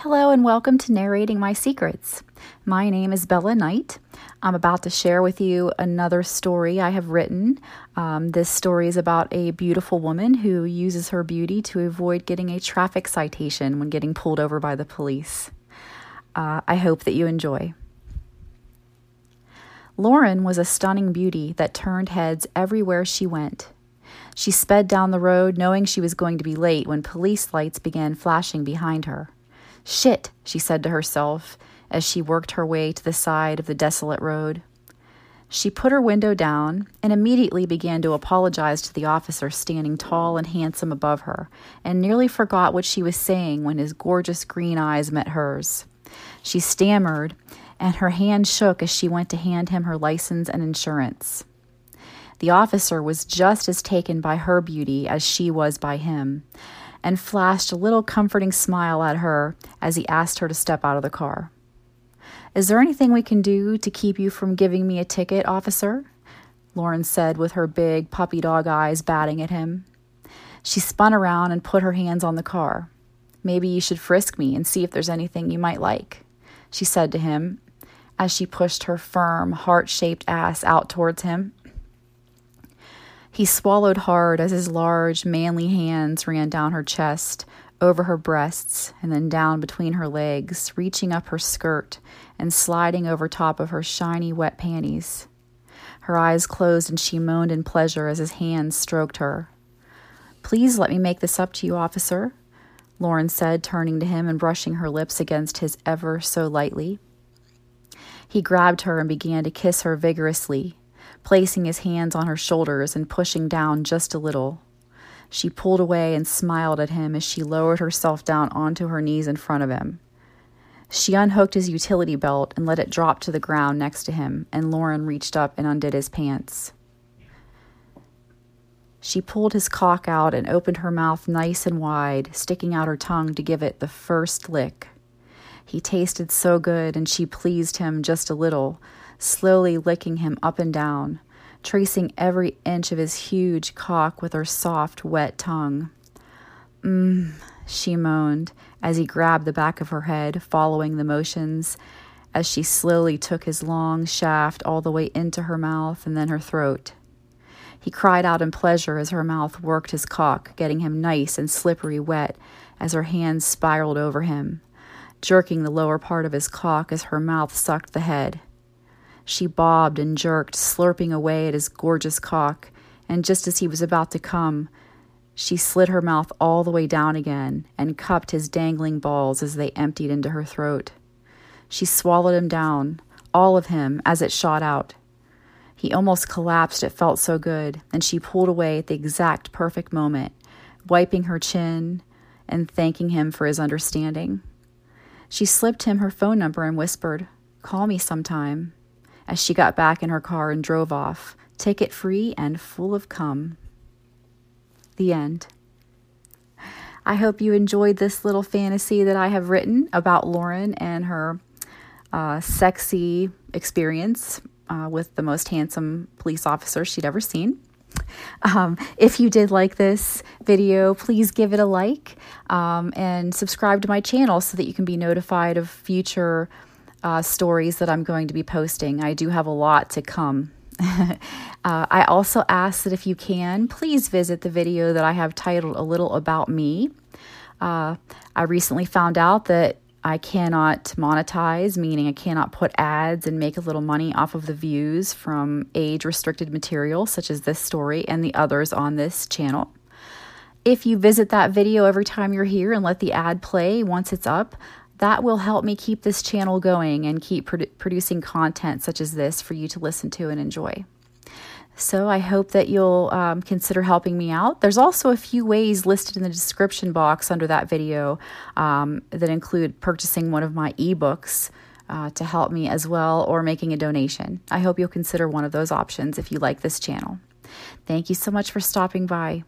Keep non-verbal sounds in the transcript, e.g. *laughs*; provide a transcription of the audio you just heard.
Hello, and welcome to Narrating My Secrets. My name is Bella Night. I'm about to share with you another story I have written. Um, this story is about a beautiful woman who uses her beauty to avoid getting a traffic citation when getting pulled over by the police. Uh, I hope that you enjoy. Lauren was a stunning beauty that turned heads everywhere she went. She sped down the road knowing she was going to be late when police lights began flashing behind her. Shit, she said to herself as she worked her way to the side of the desolate road. She put her window down and immediately began to apologize to the officer standing tall and handsome above her, and nearly forgot what she was saying when his gorgeous green eyes met hers. She stammered, and her hand shook as she went to hand him her license and insurance. The officer was just as taken by her beauty as she was by him, and flashed a little comforting smile at her as he asked her to step out of the car. Is there anything we can do to keep you from giving me a ticket, officer? Lauren said with her big puppy dog eyes batting at him. She spun around and put her hands on the car. Maybe you should frisk me and see if there's anything you might like, she said to him as she pushed her firm, heart shaped ass out towards him. He swallowed hard as his large, manly hands ran down her chest, over her breasts, and then down between her legs, reaching up her skirt and sliding over top of her shiny, wet panties. Her eyes closed and she moaned in pleasure as his hands stroked her. Please let me make this up to you, officer, Lauren said, turning to him and brushing her lips against his ever so lightly. He grabbed her and began to kiss her vigorously, placing his hands on her shoulders and pushing down just a little. She pulled away and smiled at him as she lowered herself down onto her knees in front of him. She unhooked his utility belt and let it drop to the ground next to him, and Lauren reached up and undid his pants. She pulled his cock out and opened her mouth nice and wide, sticking out her tongue to give it the first lick. He tasted so good, and she pleased him just a little, slowly licking him up and down, tracing every inch of his huge cock with her soft, wet tongue. Mmm, she moaned as he grabbed the back of her head, following the motions as she slowly took his long shaft all the way into her mouth and then her throat. He cried out in pleasure as her mouth worked his cock, getting him nice and slippery wet as her hands spiraled over him, jerking the lower part of his cock as her mouth sucked the head. She bobbed and jerked, slurping away at his gorgeous cock, and just as he was about to come, she slid her mouth all the way down again and cupped his dangling balls as they emptied into her throat. She swallowed him down, all of him, as it shot out. He almost collapsed, it felt so good, and she pulled away at the exact perfect moment, wiping her chin and thanking him for his understanding. She slipped him her phone number and whispered, Call me sometime as she got back in her car and drove off, ticket free and full of cum. The end. I hope you enjoyed this little fantasy that I have written about Lauren and her uh, sexy experience uh, with the most handsome police officer she'd ever seen. Um, if you did like this video, please give it a like um, and subscribe to my channel so that you can be notified of future uh, stories that I'm going to be posting. I do have a lot to come. *laughs* uh, I also ask that if you can, please visit the video that I have titled A Little About Me. Uh, I recently found out that I cannot monetize, meaning I cannot put ads and make a little money off of the views from age restricted material, such as this story and the others on this channel. If you visit that video every time you're here and let the ad play once it's up, that will help me keep this channel going and keep produ- producing content such as this for you to listen to and enjoy. So I hope that you'll um, consider helping me out. There's also a few ways listed in the description box under that video um, that include purchasing one of my ebooks uh, to help me as well or making a donation. I hope you'll consider one of those options if you like this channel. Thank you so much for stopping by.